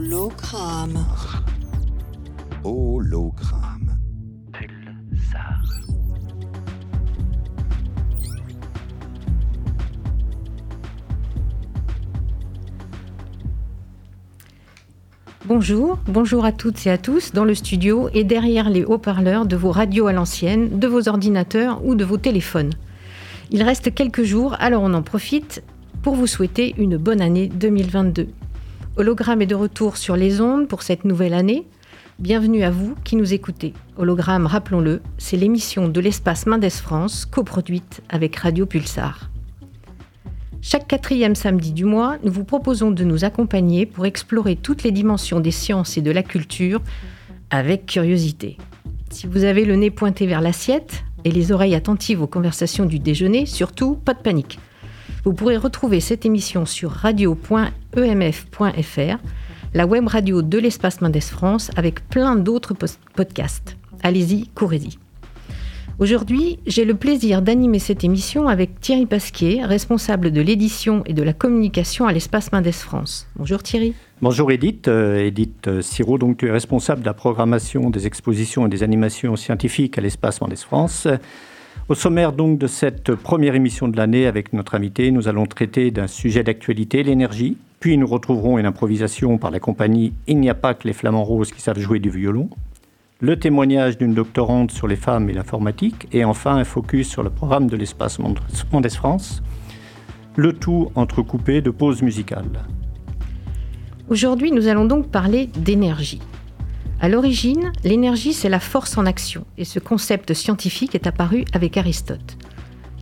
Hologramme. Hologramme. Pulsar. Bonjour, bonjour à toutes et à tous dans le studio et derrière les haut-parleurs de vos radios à l'ancienne, de vos ordinateurs ou de vos téléphones. Il reste quelques jours, alors on en profite pour vous souhaiter une bonne année 2022. Hologramme est de retour sur les ondes pour cette nouvelle année. Bienvenue à vous qui nous écoutez. Hologramme, rappelons-le, c'est l'émission de l'espace Mendes France, coproduite avec Radio Pulsar. Chaque quatrième samedi du mois, nous vous proposons de nous accompagner pour explorer toutes les dimensions des sciences et de la culture avec curiosité. Si vous avez le nez pointé vers l'assiette et les oreilles attentives aux conversations du déjeuner, surtout, pas de panique. Vous pourrez retrouver cette émission sur radio.emf.fr, la web radio de l'espace Mendes France, avec plein d'autres podcasts. Allez-y, courez-y. Aujourd'hui, j'ai le plaisir d'animer cette émission avec Thierry Pasquier, responsable de l'édition et de la communication à l'espace Mendes France. Bonjour Thierry. Bonjour Edith. Euh, Edith euh, Siro, donc tu es responsable de la programmation des expositions et des animations scientifiques à l'espace Mendes France. Au sommaire donc de cette première émission de l'année avec notre invité, nous allons traiter d'un sujet d'actualité, l'énergie. Puis nous retrouverons une improvisation par la compagnie Il n'y a pas que les flamants roses qui savent jouer du violon le témoignage d'une doctorante sur les femmes et l'informatique, et enfin un focus sur le programme de l'espace Mondes France, le tout entrecoupé de pauses musicales. Aujourd'hui, nous allons donc parler d'énergie. À l'origine, l'énergie, c'est la force en action, et ce concept scientifique est apparu avec Aristote.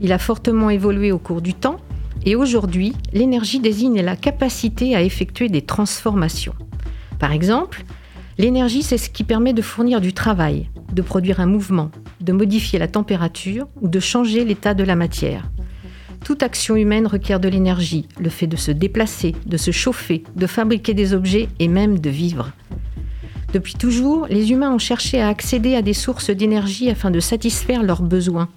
Il a fortement évolué au cours du temps, et aujourd'hui, l'énergie désigne la capacité à effectuer des transformations. Par exemple, L'énergie, c'est ce qui permet de fournir du travail, de produire un mouvement, de modifier la température ou de changer l'état de la matière. Toute action humaine requiert de l'énergie, le fait de se déplacer, de se chauffer, de fabriquer des objets et même de vivre. Depuis toujours, les humains ont cherché à accéder à des sources d'énergie afin de satisfaire leurs besoins.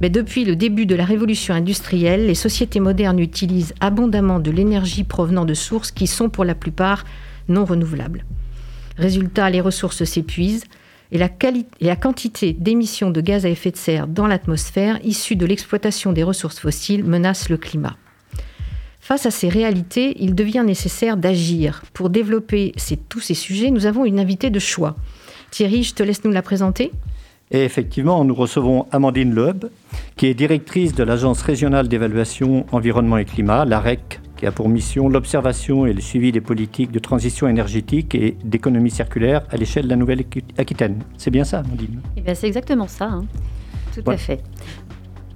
Mais depuis le début de la révolution industrielle, les sociétés modernes utilisent abondamment de l'énergie provenant de sources qui sont pour la plupart non renouvelables. Résultat, les ressources s'épuisent et la, quantité d'émissions de gaz à effet de serre dans l'atmosphère issues de l'exploitation des ressources fossiles menace le climat. Face à ces réalités, il devient nécessaire d'agir. Pour développer tous ces sujets, nous avons une invitée de choix. Thierry, je te laisse nous la présenter. Et effectivement, nous recevons Amandine Loeb, qui est directrice de l'Agence régionale d'évaluation environnement et climat, l'AREC qui a pour mission l'observation et le suivi des politiques de transition énergétique et d'économie circulaire à l'échelle de la Nouvelle-Aquitaine. C'est bien ça, Nadine eh bien, C'est exactement ça, hein. tout à fait.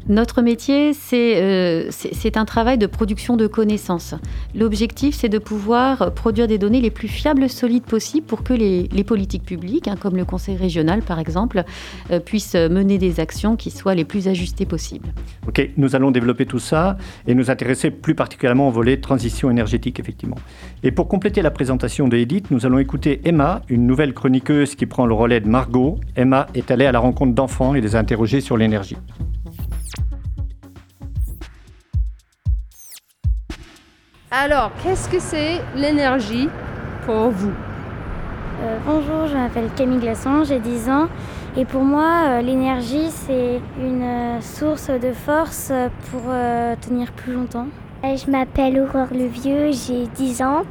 Notre métier, euh, c'est un travail de production de connaissances. L'objectif, c'est de pouvoir produire des données les plus fiables, solides possibles pour que les, politiques publiques, hein, comme le Conseil régional par exemple, euh, puissent mener des actions qui soient les plus ajustées possibles. Ok, nous allons développer tout ça et nous intéresser plus particulièrement au volet transition énergétique, effectivement. Et pour compléter la présentation de Edith, nous allons écouter Emma, une nouvelle chroniqueuse qui prend le relais de Margot. Emma est allée à la rencontre d'enfants et les a interrogés sur l'énergie. Alors, qu'est-ce que c'est l'énergie pour vous euh, Bonjour, je m'appelle Camille Glasson, j'ai 10 ans. Et pour moi, euh, l'énergie, c'est une euh, source de force pour tenir plus longtemps. Je m'appelle Aurore Levieux, j'ai 10 ans.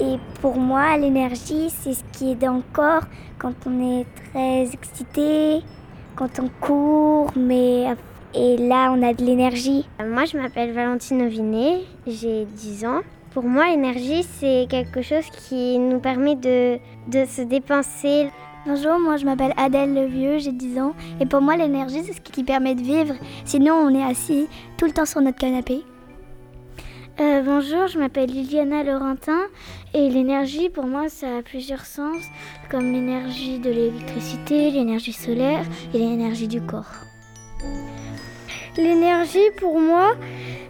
Et pour moi, l'énergie, c'est ce qui est dans le corps quand on est très excité, quand on court, mais et là, on a de l'énergie. Moi, je m'appelle Valentine Ovinet, j'ai 10 ans. Pour moi, l'énergie, c'est quelque chose qui nous permet de, de se dépenser. Bonjour, moi je m'appelle Adèle Levieux, j'ai 10 ans. Et pour moi, l'énergie, c'est ce qui permet de vivre. Sinon, on est assis tout le temps sur notre canapé. Euh, bonjour, je m'appelle Liliana Laurentin et l'énergie pour moi ça a plusieurs sens comme l'énergie de l'électricité, l'énergie solaire et l'énergie du corps. L'énergie, pour moi,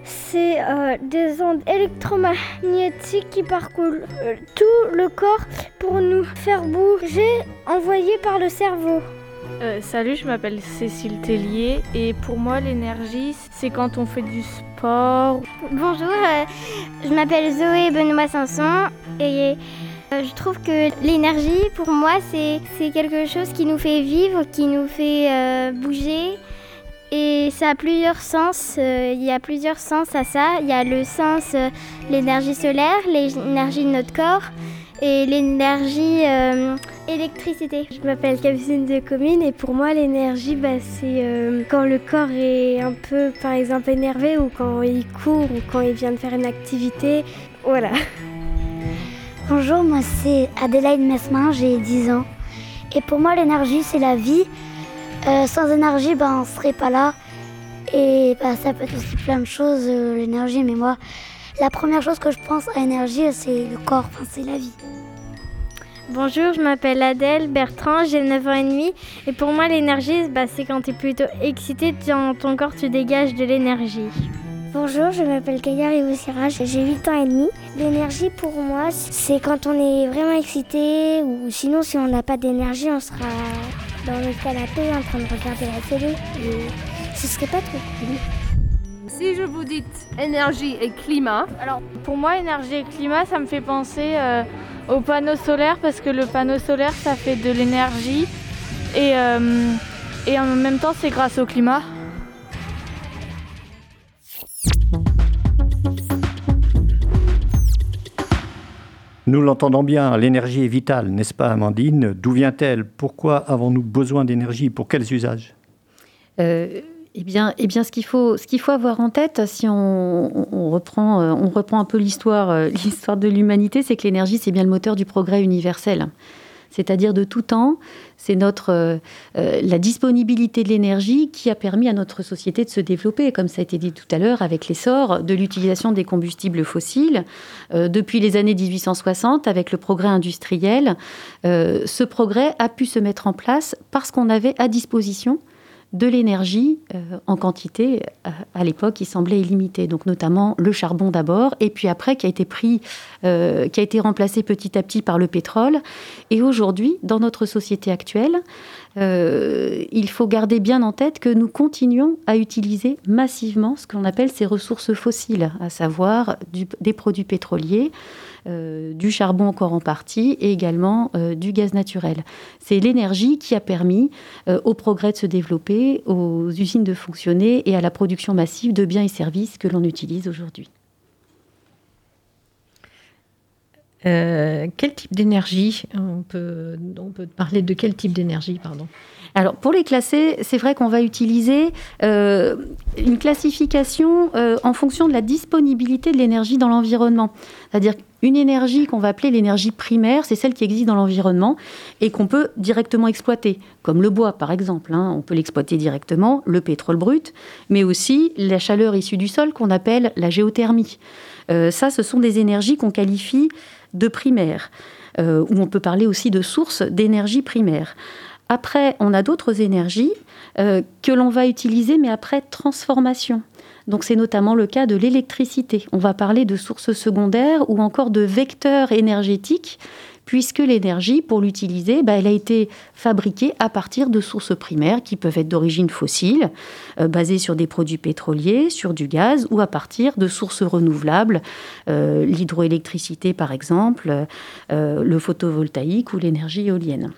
c'est euh, des ondes électromagnétiques qui parcourent euh, tout le corps pour nous faire bouger, envoyées par le cerveau. Euh, salut, je m'appelle Cécile Tellier et pour moi l'énergie c'est quand on fait du sport. Bonjour, je m'appelle Zoé Benoît Sanson et Je trouve que l'énergie, pour moi, c'est quelque chose qui nous fait vivre, qui nous fait bouger. Et ça a plusieurs sens. il y a plusieurs sens à ça. Il y a le sens l'énergie solaire, l'énergie de notre corps et l'énergie euh, électricité. Je m'appelle Capucine de Commune et pour moi l'énergie bah, c'est euh, quand le corps est un peu par exemple énervé ou quand il court ou quand il vient de faire une activité. Voilà. Bonjour, moi c'est Adélaïde Mesmin, j'ai 10 ans. Et pour moi l'énergie c'est la vie. Euh, sans énergie ben, on ne serait pas là. Et bah, ça peut être aussi plein de choses, l'énergie, mais moi la première chose que je pense à énergie, c'est le corps, enfin, c'est la vie. Bonjour, je m'appelle Adèle Bertrand, j'ai 9 ans et demi. Et pour moi, l'énergie, bah, c'est quand tu es plutôt excité, dans ton corps, tu dégages de l'énergie. Bonjour, je m'appelle Kaya Rivosira, j'ai 8 ans et demi. L'énergie pour moi, c'est quand on est vraiment excité ou sinon si on n'a pas d'énergie, on sera dans le canapé en train de regarder la télé et ce serait pas trop cool. Si je vous dis énergie et climat. Alors pour moi, énergie et climat, ça me fait penser euh, au panneau solaire parce que le panneau solaire, ça fait de l'énergie et, euh, et en même temps, c'est grâce au climat. Nous l'entendons bien, l'énergie est vitale, n'est-ce pas Amandine? D'où vient-elle? Pourquoi avons-nous besoin d'énergie? Pour quels usages? Euh, eh bien, eh bien, ce qu'il faut, avoir en tête, si on, reprend, euh, on reprend un peu l'histoire, euh, l'histoire de l'humanité, c'est que l'énergie, c'est bien le moteur du progrès universel. C'est-à-dire de tout temps, c'est notre euh, la disponibilité de l'énergie qui a permis à notre société de se développer, comme ça a été dit tout à l'heure, avec l'essor de l'utilisation des combustibles fossiles. depuis les années 1860, avec le progrès industriel, ce progrès a pu se mettre en place parce qu'on avait à disposition de l'énergie euh, en quantité euh, à l'époque qui semblait illimitée. Donc notamment le charbon d'abord, et puis après qui a été pris, euh, qui a été remplacé petit à petit par le pétrole. Et aujourd'hui, dans notre société actuelle, il faut garder bien en tête que nous continuons à utiliser massivement ce qu'on appelle ces ressources fossiles, à savoir des produits pétroliers. Euh, du charbon encore en partie et également euh, du gaz naturel. C'est l'énergie qui a permis euh, au progrès de se développer, aux usines de fonctionner et à la production massive de biens et services que l'on utilise aujourd'hui. quel type d'énergie on peut parler de quel type d'énergie, pardon? Alors, pour les classer, c'est vrai qu'on va utiliser une classification en fonction de la disponibilité de l'énergie dans l'environnement. C'est-à-dire une énergie qu'on va appeler l'énergie primaire, c'est celle qui existe dans l'environnement et qu'on peut directement exploiter, comme le bois par exemple. Hein. on peut l'exploiter directement, le pétrole brut, mais aussi la chaleur issue du sol qu'on appelle la géothermie. Euh, ça, ce sont des énergies qu'on qualifie de primaires, euh, ou on peut parler aussi de sources d'énergie primaire. Après, on a d'autres énergies euh, que l'on va utiliser, mais après transformation. Donc c'est notamment le cas de l'électricité. On va parler de sources secondaires ou encore de vecteurs énergétiques puisque l'énergie, pour l'utiliser, bah, elle a été fabriquée à partir de sources primaires qui peuvent être d'origine fossile, euh, basées sur des produits pétroliers, sur du gaz, ou à partir de sources renouvelables, euh, l'hydroélectricité par exemple, le photovoltaïque ou l'énergie éolienne.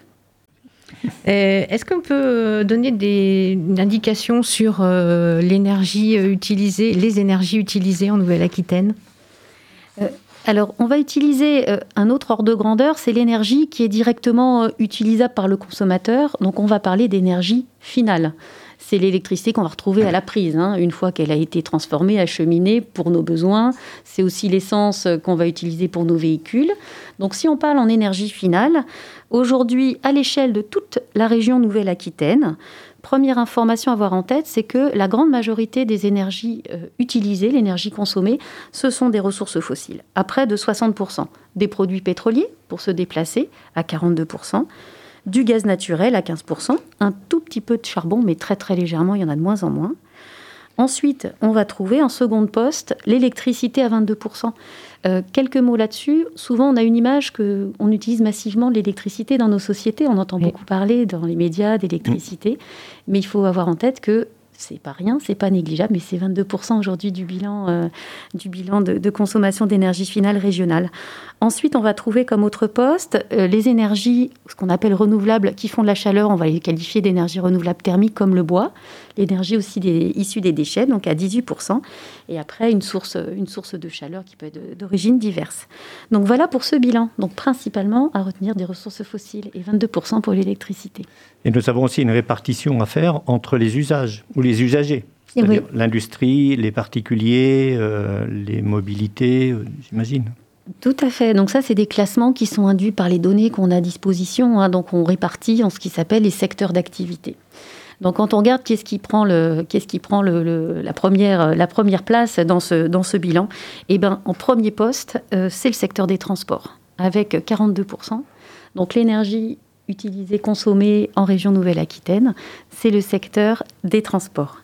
Euh, est-ce qu'on peut euh, donner des indications sur euh, l'énergie utilisée, les énergies utilisées en Nouvelle-Aquitaine? Alors, on va utiliser un autre ordre de grandeur, c'est l'énergie qui est directement utilisable par le consommateur. Donc, on va parler d'énergie finale. C'est l'électricité qu'on va retrouver à la prise, hein, une fois qu'elle a été transformée, acheminée pour nos besoins. C'est aussi l'essence qu'on va utiliser pour nos véhicules. Donc, si on parle en énergie finale, Aujourd'hui, à l'échelle de toute la région Nouvelle-Aquitaine, première information à avoir en tête, c'est que la grande majorité des énergies euh, utilisées, l'énergie consommée, ce sont des ressources fossiles, à près de 60%. Des produits pétroliers pour se déplacer, à 42%. Du gaz naturel à 15%, un tout petit peu de charbon, mais très très légèrement, il y en a de moins en moins. Ensuite, on va trouver en seconde poste l'électricité à 22%. Euh, quelques mots là-dessus. Souvent, on a une image qu'on utilise massivement l'électricité dans nos sociétés. On entend beaucoup parler dans les médias d'électricité. Mais il faut avoir en tête que c'est pas rien, c'est pas négligeable, mais c'est 22% aujourd'hui du bilan, euh, du bilan de, consommation d'énergie finale régionale. Ensuite, on va trouver comme autre poste euh, les énergies, ce qu'on appelle renouvelables, qui font de la chaleur, on va les qualifier d'énergie renouvelable thermique comme le bois, l'énergie aussi des, issue des déchets, donc à 18%, et après une source, une source de chaleur qui peut être d'origine diverse. Donc voilà pour ce bilan, donc principalement à retenir des ressources fossiles et 22% pour l'électricité. Et nous avons aussi une répartition à faire entre les usages ou les usagers. C'est-à-dire l'industrie, les particuliers, euh, les mobilités, euh, j'imagine. Tout à fait. Donc ça, c'est des classements qui sont induits par les données qu'on a à disposition. Hein. Donc on répartit en ce qui s'appelle les secteurs d'activité. Donc quand on regarde qu'est-ce qui prend, le, qu'est-ce qui prend le, la, première, la première place dans ce, dans ce bilan, eh ben, en premier poste, euh, c'est le secteur des transports, avec 42%. Donc l'énergie utilisée, consommée en région Nouvelle-Aquitaine, c'est le secteur des transports.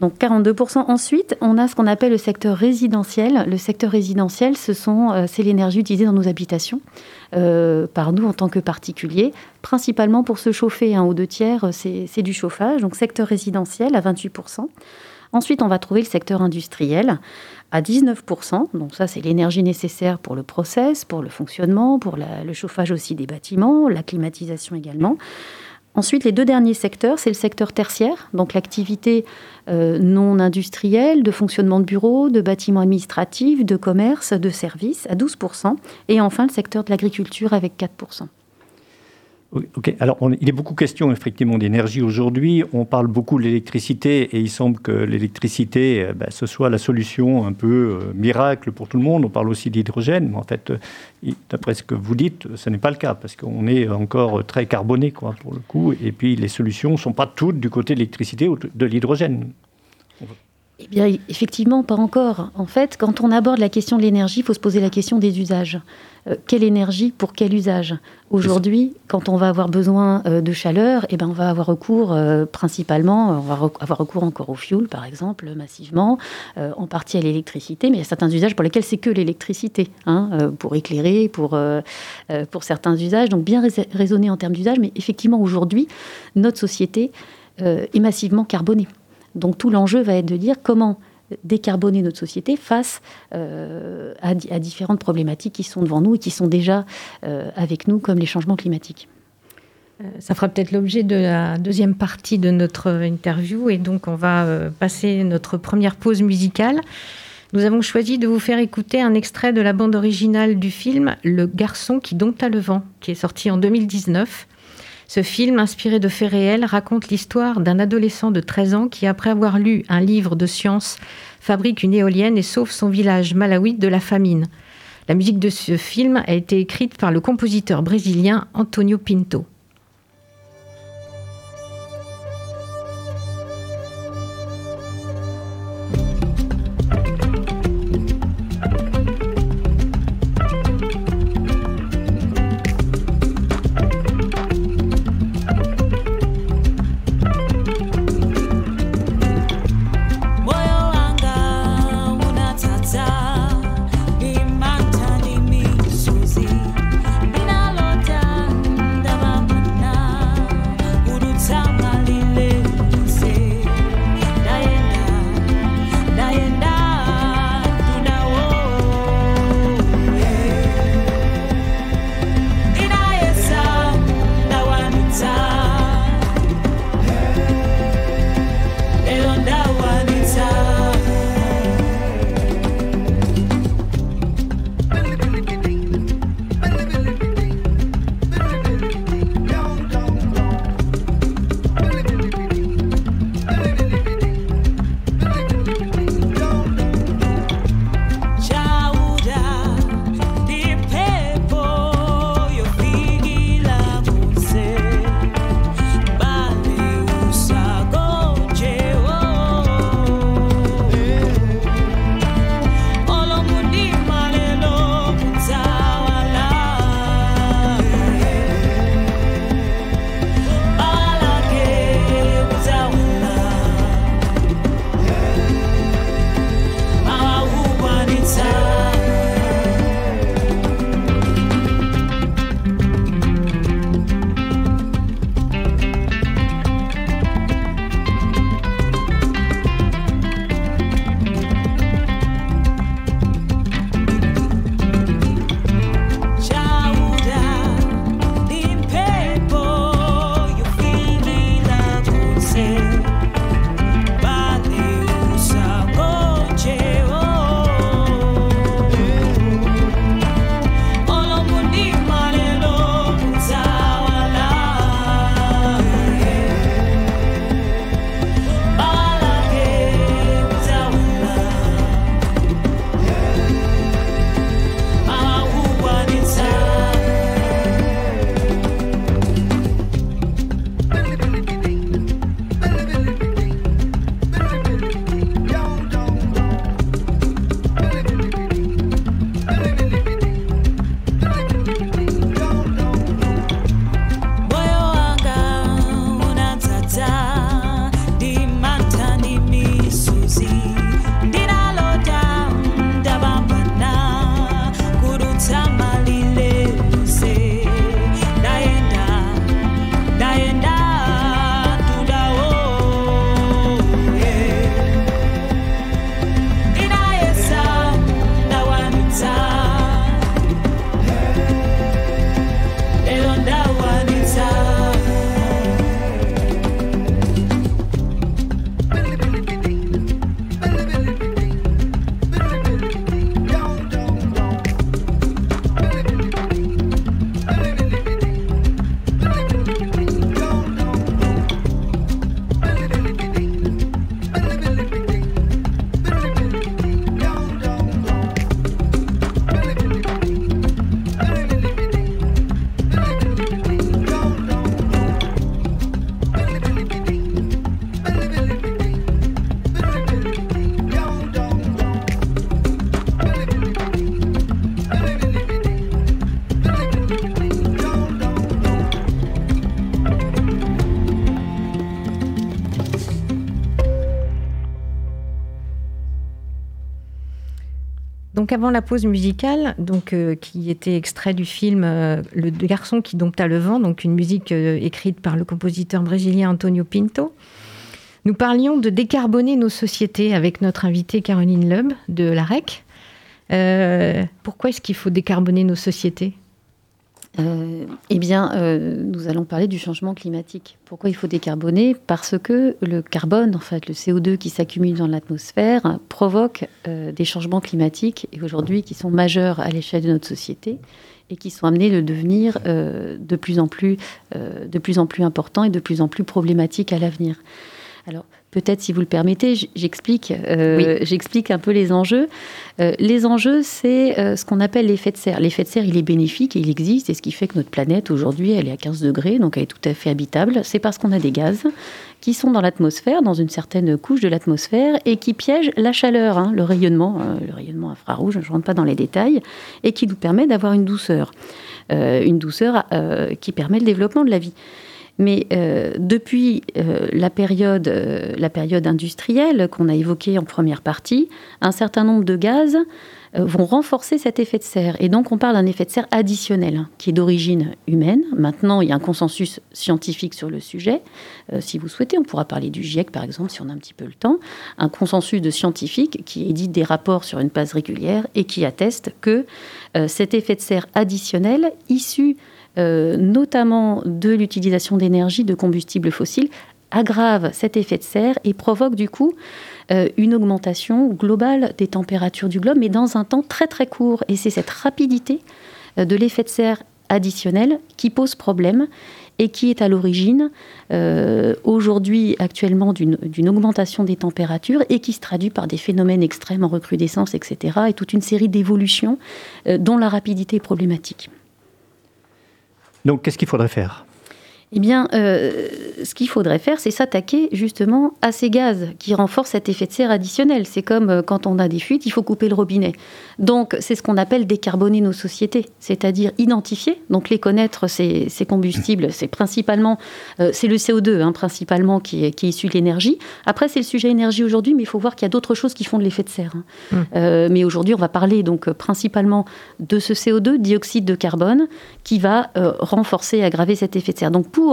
Donc 42%. Ensuite, on a ce qu'on appelle le secteur résidentiel. Le secteur résidentiel, ce euh, c'est l'énergie utilisée dans nos habitations euh, par nous en tant que particuliers, principalement pour se chauffer. Un hein, ou deux tiers, euh, c'est du chauffage. Donc secteur résidentiel à 28%. Ensuite, on va trouver le secteur industriel à 19%. Donc ça, c'est l'énergie nécessaire pour le process, pour le fonctionnement, pour le chauffage aussi des bâtiments, la climatisation également. Ensuite, les deux derniers secteurs, c'est le secteur tertiaire, donc l'activité euh, non industrielle, de fonctionnement de bureaux, de bâtiments administratifs, de commerce, de services, à 12%. Et enfin, le secteur de l'agriculture avec 4%. Alors il est beaucoup question effectivement d'énergie aujourd'hui. On parle beaucoup de l'électricité et il semble que l'électricité, euh, ben, ce soit la solution un peu euh, miracle pour tout le monde. On parle aussi d'hydrogène, mais en fait, euh, d'après ce que vous dites, ce n'est pas le cas parce qu'on est encore très carboné quoi, pour le coup. Et puis les solutions ne sont pas toutes du côté de l'électricité ou de l'hydrogène. Eh bien, effectivement, pas encore. En fait, quand on aborde la question de l'énergie, il faut se poser la question des usages. Euh, quelle énergie pour quel usage? Aujourd'hui, quand on va avoir besoin euh, de chaleur, eh ben, on va avoir recours euh, principalement, on va avoir recours encore au fuel, par exemple, massivement, en partie à l'électricité, mais il y a certains usages pour lesquels c'est que l'électricité, hein, pour éclairer, pour, pour certains usages. Donc, bien raisonner en termes d'usage, mais effectivement, aujourd'hui, notre société est massivement carbonée. Donc tout l'enjeu va être de dire comment décarboner notre société face euh, à, différentes problématiques qui sont devant nous et qui sont déjà euh, avec nous, comme les changements climatiques. Euh, ça fera peut-être l'objet de la deuxième partie de notre interview et donc on va passer notre première pause musicale. Nous avons choisi de vous faire écouter un extrait de la bande originale du film Le garçon qui dompta le vent, qui est sorti en 2019. Ce film, inspiré de faits réels, raconte l'histoire d'un adolescent de 13 ans qui, après avoir lu un livre de science, fabrique une éolienne et sauve son village malawite de la famine. La musique de ce film a été écrite par le compositeur brésilien Antonio Pinto. Donc avant la pause musicale, donc, qui était extrait du film Le garçon qui dompta le vent, donc une musique écrite par le compositeur brésilien Antonio Pinto, nous parlions de décarboner nos sociétés avec notre invitée Caroline Leub de l'AREC. pourquoi est-ce qu'il faut décarboner nos sociétés? Euh, eh bien, euh, nous allons parler du changement climatique. Pourquoi il faut décarboner? Parce que le carbone, en fait, le CO2 qui s'accumule dans l'atmosphère, provoque euh, des changements climatiques, et aujourd'hui qui sont majeurs à l'échelle de notre société, et qui sont amenés à devenir de, plus en plus, de plus en plus importants et de plus en plus problématiques à l'avenir. Alors, peut-être si vous le permettez, j'explique, euh, j'explique un peu les enjeux. Euh, les enjeux, c'est euh, ce qu'on appelle l'effet de serre. L'effet de serre, il est bénéfique, il existe, et ce qui fait que notre planète aujourd'hui, elle est à 15 degrés, donc elle est tout à fait habitable. C'est parce qu'on a des gaz qui sont dans l'atmosphère, dans une certaine couche de l'atmosphère, et qui piègent la chaleur, hein, le rayonnement, le rayonnement infrarouge. Je ne rentre pas dans les détails, et qui nous permet d'avoir une douceur, une douceur qui permet le développement de la vie. Mais euh, depuis euh, la, période, euh, la période industrielle qu'on a évoquée en première partie, un certain nombre de gaz vont renforcer cet effet de serre. Et donc on parle d'un effet de serre additionnel hein, qui est d'origine humaine. Maintenant, il y a un consensus scientifique sur le sujet. si vous souhaitez, on pourra parler du GIEC par exemple si on a un petit peu le temps. Un consensus de scientifiques qui édite des rapports sur une base régulière et qui atteste que cet effet de serre additionnel issu euh, notamment de l'utilisation d'énergie de combustibles fossiles, aggrave cet effet de serre et provoque du coup euh, une augmentation globale des températures du globe, mais dans un temps très très court. Et c'est cette rapidité euh, de l'effet de serre additionnel qui pose problème et qui est à l'origine aujourd'hui actuellement d'une augmentation des températures et qui se traduit par des phénomènes extrêmes en recrudescence, etc. et toute une série d'évolutions dont la rapidité est problématique. Donc qu'est-ce qu'il faudrait faire? Eh bien, euh, ce qu'il faudrait faire, c'est s'attaquer justement à ces gaz qui renforcent cet effet de serre additionnel. C'est comme euh, quand on a des fuites, il faut couper le robinet. Donc, c'est ce qu'on appelle décarboner nos sociétés, c'est-à-dire identifier, donc les connaître, ces, combustibles. C'est principalement, euh, c'est le CO2 hein, principalement qui est, qui est, issu de l'énergie. Après, c'est le sujet énergie aujourd'hui, mais il faut voir qu'il y a d'autres choses qui font de l'effet de serre. Hein. Mmh. mais aujourd'hui, on va parler donc principalement de ce CO2, dioxyde de carbone, qui va renforcer et aggraver cet effet de serre. Donc, pour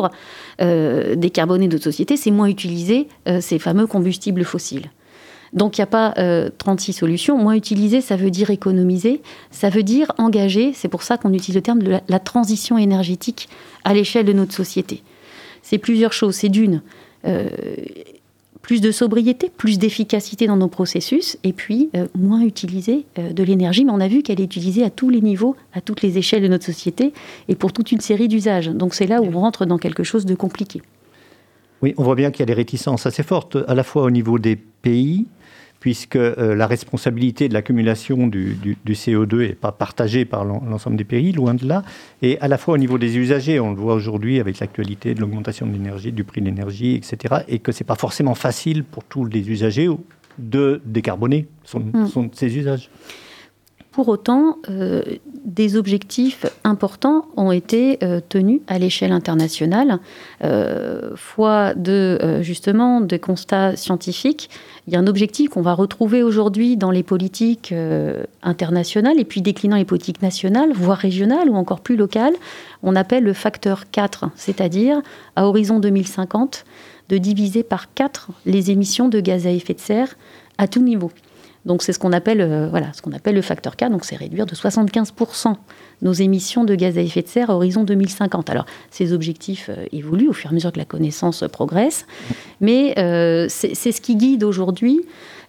euh, décarboner notre société, c'est moins utiliser euh, ces fameux combustibles fossiles. Donc il n'y a pas 36 euh, solutions. Moins utiliser, ça veut dire économiser, ça veut dire engager. C'est pour ça qu'on utilise le terme de la, transition énergétique à l'échelle de notre société. C'est plusieurs choses. C'est d'une, plus de sobriété, plus d'efficacité dans nos processus, et puis euh, moins utiliser euh, de l'énergie. Mais on a vu qu'elle est utilisée à tous les niveaux, à toutes les échelles de notre société, et pour toute une série d'usages. Donc c'est là où on rentre dans quelque chose de compliqué. Oui, on voit bien qu'il y a des réticences assez fortes, à la fois au niveau des pays, puisque euh, la responsabilité de l'accumulation du, CO2 n'est pas partagée par l'ensemble des pays, loin de là, et à la fois au niveau des usagers, on le voit aujourd'hui avec l'actualité de l'augmentation de l'énergie, du prix de l'énergie, etc., et que ce n'est pas forcément facile pour tous les usagers de décarboner son, hmm. ces usages. Pour autant, euh, des objectifs importants ont été euh, tenus à l'échelle internationale, euh, foi de justement des constats scientifiques. Il y a un objectif qu'on va retrouver aujourd'hui dans les politiques internationales et puis déclinant les politiques nationales, voire régionales ou encore plus locales. On appelle le facteur 4, c'est-à-dire à horizon 2050 de diviser par 4 les émissions de gaz à effet de serre à tout niveau. Donc c'est ce qu'on appelle, euh, voilà, ce qu'on appelle le facteur K, donc c'est réduire de 75% nos émissions de gaz à effet de serre à horizon 2050. Alors ces objectifs euh, évoluent au fur et à mesure que la connaissance progresse, mais euh, c'est ce qui guide aujourd'hui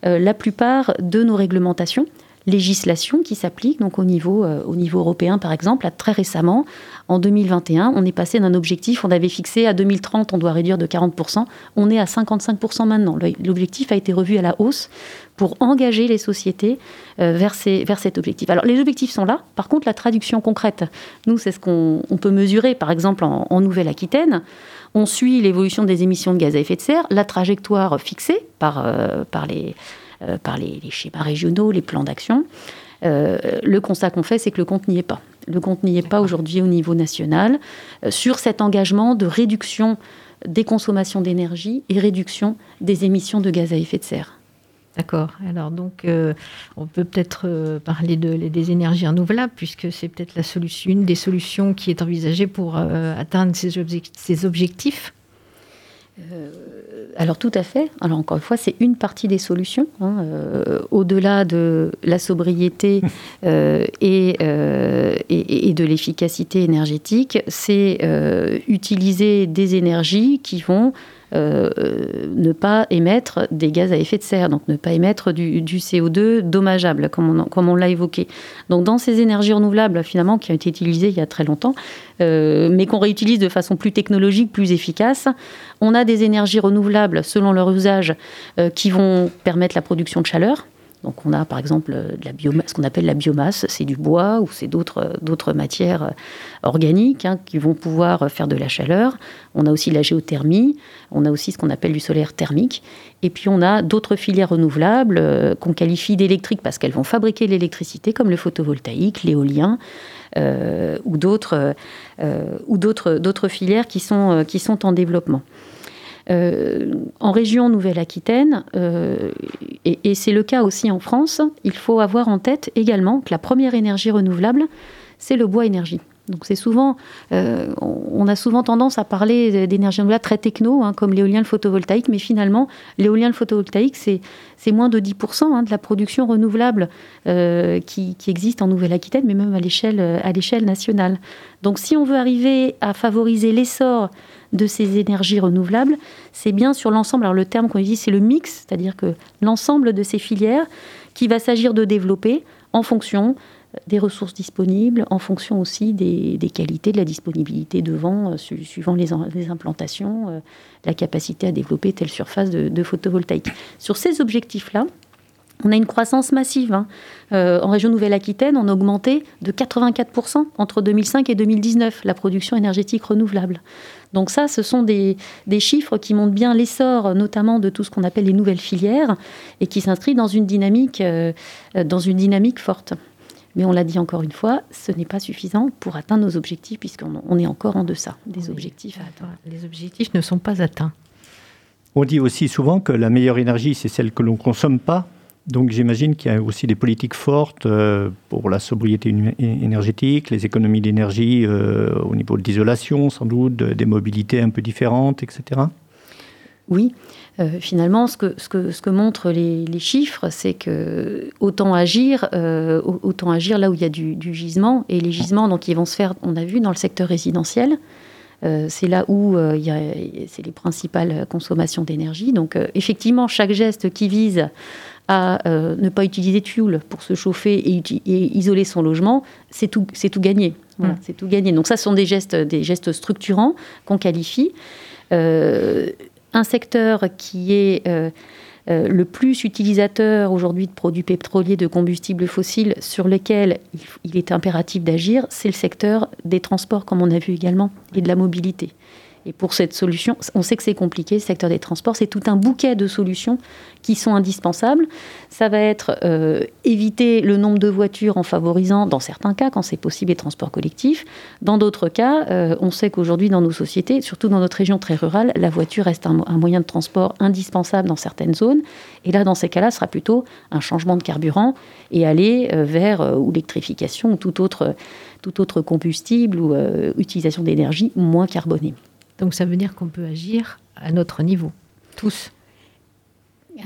la plupart de nos réglementations législation qui s'applique donc au niveau, au niveau européen par exemple. très récemment, en 2021, on est passé d'un objectif, on avait fixé à 2030, on doit réduire de 40%, on est à 55% maintenant. L'objectif a été revu à la hausse pour engager les sociétés euh, vers, cet objectif. Alors les objectifs sont là, par contre la traduction concrète, nous c'est ce qu'on peut mesurer par exemple en, Nouvelle-Aquitaine. On suit l'évolution des émissions de gaz à effet de serre, la trajectoire fixée par, euh, les, euh, par les, schémas régionaux, les plans d'action. le constat qu'on fait, c'est que le compte n'y est pas. Le compte n'y est pas aujourd'hui au niveau national sur cet engagement de réduction des consommations d'énergie et réduction des émissions de gaz à effet de serre. D'accord. Alors donc, euh, on peut peut-être euh, parler de, des énergies renouvelables, puisque c'est peut-être la solution, une des solutions qui est envisagée pour euh, atteindre ces, ces objectifs. Alors tout à fait. Alors encore une fois, c'est une partie des solutions. Hein, au-delà de la sobriété et, et, et, de l'efficacité énergétique, c'est utiliser des énergies qui vont euh, ne pas émettre des gaz à effet de serre, donc ne pas émettre du, CO2 dommageable, comme on, comme on l'a évoqué. Donc dans ces énergies renouvelables, finalement, qui ont été utilisées il y a très longtemps, euh, mais qu'on réutilise de façon plus technologique, plus efficace, on a des énergies renouvelables, selon leur usage, euh, qui vont permettre la production de chaleur, donc on a par exemple de la biomasse, ce qu'on appelle la biomasse, c'est du bois ou c'est d'autres matières organiques hein, qui vont pouvoir faire de la chaleur. On a aussi la géothermie, on a aussi ce qu'on appelle du solaire thermique. Et puis on a d'autres filières renouvelables euh, qu'on qualifie d'électriques parce qu'elles vont fabriquer l'électricité, comme le photovoltaïque, l'éolien. Euh, ou d'autres euh, filières qui sont en développement. En région Nouvelle-Aquitaine, et, c'est le cas aussi en France, il faut avoir en tête également que la première énergie renouvelable, c'est le bois énergie. Donc c'est souvent, euh, on a souvent tendance à parler d'énergie renouvelable très techno, hein, comme l'éolien, le photovoltaïque, mais finalement, l'éolien, le photovoltaïque, c'est, moins de 10% hein, de la production renouvelable euh, qui, existe en Nouvelle-Aquitaine, mais même à l'échelle nationale. Donc si on veut arriver à favoriser l'essor de ces énergies renouvelables, c'est bien sur l'ensemble. Alors le terme qu'on utilise, c'est le mix, c'est-à-dire que l'ensemble de ces filières qui va s'agir de développer en fonction des ressources disponibles, en fonction aussi des, qualités, de la disponibilité de vent, euh, suivant les, implantations, euh, la capacité à développer telle surface de, photovoltaïque. Sur ces objectifs-là, on a une croissance massive. Hein. Euh, en région Nouvelle-Aquitaine, on a augmenté de 84% entre 2005 et 2019 la production énergétique renouvelable. Donc ça, ce sont des, chiffres qui montrent bien l'essor, notamment de tout ce qu'on appelle les nouvelles filières, et qui s'inscrivent dans une dynamique, dans une dynamique forte. Mais on l'a dit encore une fois, ce n'est pas suffisant pour atteindre nos objectifs, puisqu'on est encore en deçà des objectifs à atteindre. Les objectifs ne sont pas atteints. On dit aussi souvent que la meilleure énergie, c'est celle que l'on ne consomme pas. Donc j'imagine qu'il y a aussi des politiques fortes euh, pour la sobriété énergétique, les économies d'énergie euh, au niveau de l'isolation, sans doute, des mobilités un peu différentes, etc. Oui, euh, finalement, ce que, ce que, ce que montrent les, chiffres, c'est que autant agir, autant agir là où il y a du, gisement, et les gisements, donc, ils vont se faire, on a vu, dans le secteur résidentiel. C'est là où c'est les principales consommations d'énergie. Donc, effectivement, chaque geste qui vise à ne pas utiliser de fuel pour se chauffer et, isoler son logement, c'est tout, c'est tout gagné. Mmh. c'est tout gagné. Donc, ça, ce sont des gestes, des gestes structurants qu'on qualifie un secteur qui est euh, euh, le plus utilisateur aujourd'hui de produits pétroliers, de combustibles fossiles, sur lesquels il est impératif d'agir, c'est le secteur des transports, comme on a vu également, et de la mobilité. Et pour cette solution, on sait que c'est compliqué, le secteur des transports, c'est tout un bouquet de solutions qui sont indispensables. Ça va être euh, éviter le nombre de voitures en favorisant, dans certains cas, quand c'est possible, les transports collectifs. Dans d'autres cas, euh, on sait qu'aujourd'hui, dans nos sociétés, surtout dans notre région très rurale, la voiture reste un, moyen de transport indispensable dans certaines zones. Et là, dans ces cas-là, ce sera plutôt un changement de carburant et aller euh, vers l'électrification ou tout autre, tout autre combustible ou utilisation d'énergie moins carbonée. Donc ça veut dire qu'on peut agir à notre niveau, tous.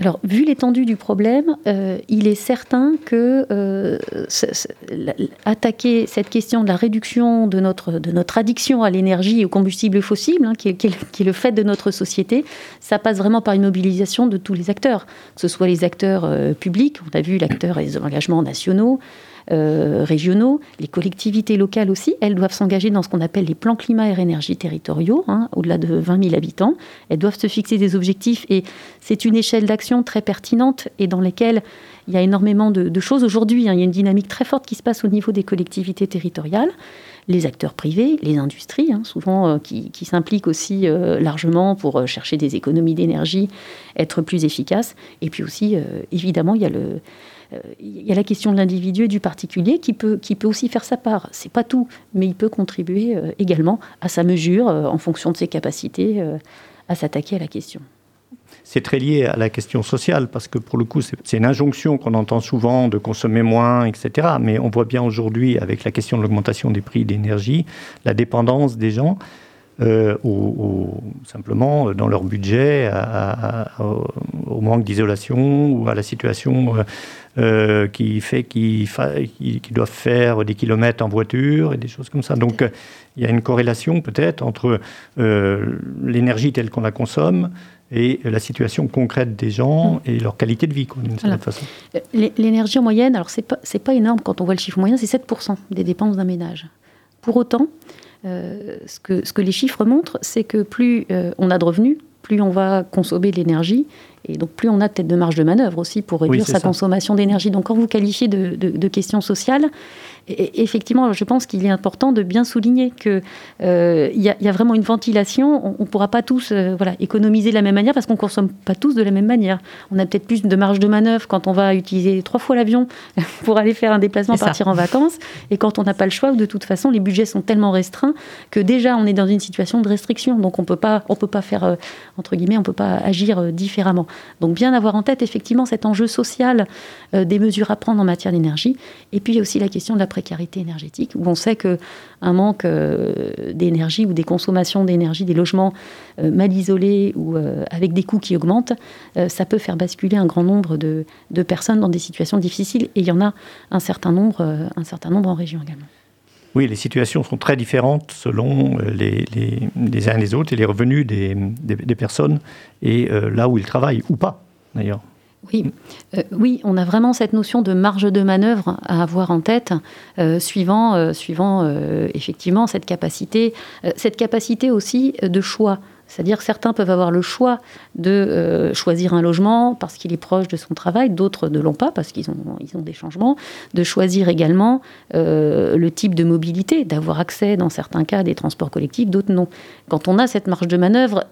Alors, vu l'étendue du problème, euh, il est certain que euh, attaquer cette question de la réduction de notre, de notre addiction à l'énergie et aux combustibles fossiles, hein, qui, est, le fait de notre société, ça passe vraiment par une mobilisation de tous les acteurs, que ce soit les acteurs euh, publics, on a vu l'acteur et les engagements nationaux, euh, régionaux, les collectivités locales aussi, elles doivent s'engager dans ce qu'on appelle les plans climat et énergie territoriaux, hein, au-delà de 20 000 habitants. Elles doivent se fixer des objectifs et c'est une échelle d'action très pertinente et dans lesquelles il y a énormément de, choses aujourd'hui. Hein. il y a une dynamique très forte qui se passe au niveau des collectivités territoriales les acteurs privés, les industries, hein, souvent euh, qui, s'impliquent aussi euh, largement pour chercher des économies d'énergie, être plus efficaces. Et puis aussi, évidemment, il y a le, il y a la question de l'individu et du particulier qui peut, qui peut aussi faire sa part. C'est pas tout, mais il peut contribuer euh, également à sa mesure, euh, en fonction de ses capacités, à s'attaquer à la question. c'est très lié à la question sociale, parce que pour le coup, c'est une injonction qu'on entend souvent de consommer moins, etc. Mais on voit bien aujourd'hui, avec la question de l'augmentation des prix d'énergie, la dépendance des gens. Euh, simplement dans leur budget au manque d'isolation ou à la situation euh, euh, qui fait qu'ils doivent faire des kilomètres en voiture et des choses comme ça. Donc il y a une corrélation peut-être entre l'énergie telle qu'on la consomme et la situation concrète des gens et leur qualité de vie, d'une certaine façon. L'énergie en moyenne, alors c'est pas, pas énorme quand on voit le chiffre moyen, c'est 7% des dépenses d'un ménage. Pour autant, euh, ce, que, ce que les chiffres montrent, c'est que plus euh, on a de revenus, plus on va consommer de l'énergie, et donc plus on a peut-être de marge de manœuvre aussi pour réduire sa consommation d'énergie. Donc quand vous qualifiez de, de, de questions sociales, effectivement, je pense qu'il est important de bien souligner qu'il euh, y, a vraiment une ventilation. On ne pourra pas tous euh, voilà, économiser de la même manière parce qu'on ne consomme pas tous de la même manière. On a peut-être plus de marge de manœuvre quand on va utiliser trois fois l'avion pour aller faire un déplacement, partir en vacances. Et quand on n'a pas le choix, de toute façon, les budgets sont tellement restreints que déjà on est dans une situation de restriction. Donc on on peut pas faire euh, entre guillemets, on peut pas agir différemment. Donc bien avoir en tête effectivement cet enjeu social des mesures à prendre en matière d'énergie. Et puis il y a aussi la question de la précarité énergétique, où on sait qu'un manque euh, d'énergie ou des consommations d'énergie, des logements euh, mal isolés ou euh, avec des coûts qui augmentent, ça peut faire basculer un grand nombre de, personnes dans des situations difficiles. Et il y en a un certain nombre, un certain nombre en région également. Oui, les situations sont très différentes selon les, les, uns et les autres et les revenus des, personnes et là où ils travaillent ou pas, d'ailleurs. Oui, euh, oui, on a vraiment cette notion de marge de manœuvre à avoir en tête, euh, suivant, euh, suivant effectivement cette capacité, cette capacité aussi de choix. C'est-à-dire certains peuvent avoir le choix de choisir un logement parce qu'il est proche de son travail, d'autres ne l'ont pas parce qu'ils ont, des changements, de choisir également le type de mobilité, d'avoir accès dans certains cas à des transports collectifs, d'autres non. Quand on a cette marge de manœuvre,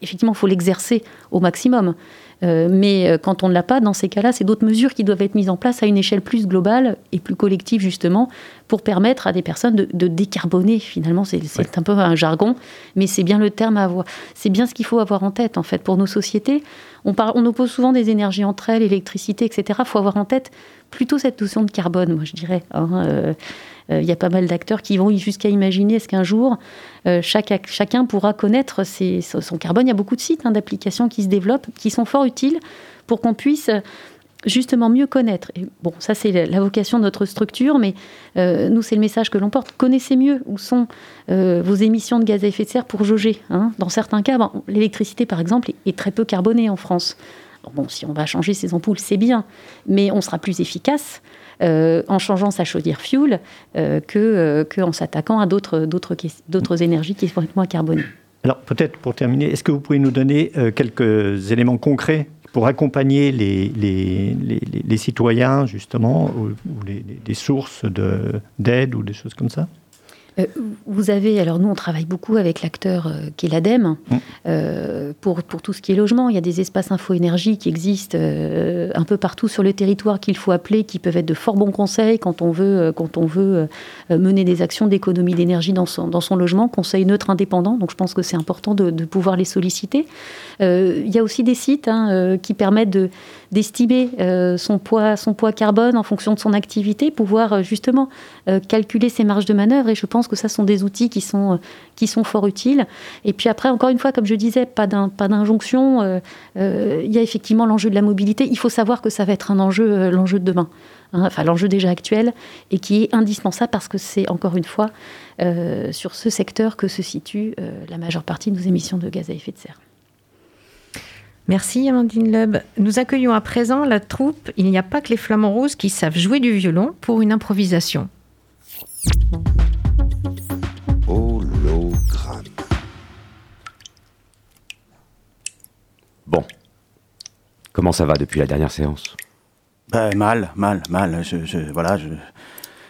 effectivement, il faut l'exercer au maximum. Euh, mais euh, quand on ne l'a pas, dans ces cas-là, c'est d'autres mesures qui doivent être mises en place à une échelle plus globale et plus collective, justement, pour permettre à des personnes de, décarboner. Finalement, c'est un peu un jargon, mais c'est bien le terme à avoir. C'est bien ce qu'il faut avoir en tête, en fait, pour nos sociétés. On, on oppose souvent des énergies entre elles, l'électricité, etc. Il faut avoir en tête plutôt cette notion de carbone, moi, je dirais. Hein, euh, il y a pas mal d'acteurs qui vont jusqu'à imaginer est-ce qu'un jour, euh, chacun pourra connaître son carbone. Il y a beaucoup de sites hein, d'applications qui se développent, qui sont fort utiles pour qu'on puisse justement mieux connaître. Et bon, ça c'est la vocation de notre structure, mais euh, nous c'est le message que l'on porte. Connaissez mieux où sont vos émissions de gaz à effet de serre pour jauger. Hein. Dans certains cas, l'électricité par exemple est, très peu carbonée en France. Bon, si on va changer ces ampoules, c'est bien, mais on sera plus efficace euh, en changeant sa chaudière fuel euh, que, euh, s'attaquant à d'autres, énergies qui sont moins carbonées. Alors peut-être pour terminer, est-ce que vous pouvez nous donner quelques éléments concrets pour accompagner les, citoyens justement ou, des sources de, d'aide ou des choses comme ça? Euh, vous avez, alors nous on travaille beaucoup avec l'acteur euh, qui est l'ADEME mm. euh, pour, pour tout ce qui est logement. Il y a des espaces info-énergie qui existent un peu partout sur le territoire qu'il faut appeler, qui peuvent être de fort bons conseils quand on veut, quand on veut mener des actions d'économie d'énergie dans son, dans son logement, conseil neutre indépendant. Donc je pense que c'est important de, de, pouvoir les solliciter. il y a aussi des sites hein, qui permettent de d'estimer euh, son, poids, carbone en fonction de son activité, pouvoir euh, justement euh, calculer ses marges de manœuvre. Et je pense que ça sont des outils qui sont, qui sont fort utiles. Et puis après, encore une fois, comme je disais, pas d'injonction. il y a effectivement l'enjeu de la mobilité. Il faut savoir que ça va être un enjeu, l'enjeu de demain. Hein, enfin l'enjeu déjà actuel, et qui est indispensable parce que c'est encore une fois sur ce secteur que se situe la majeure partie de nos émissions de gaz à effet de serre. Merci Amandine Loeb. Nous accueillons à présent la troupe Il n'y a pas que les flamants roses qui savent jouer du violon pour une improvisation. Hologramme. Bon. Comment ça va depuis la dernière séance? Ben, Mal, mal, mal. Je, je, voilà, je,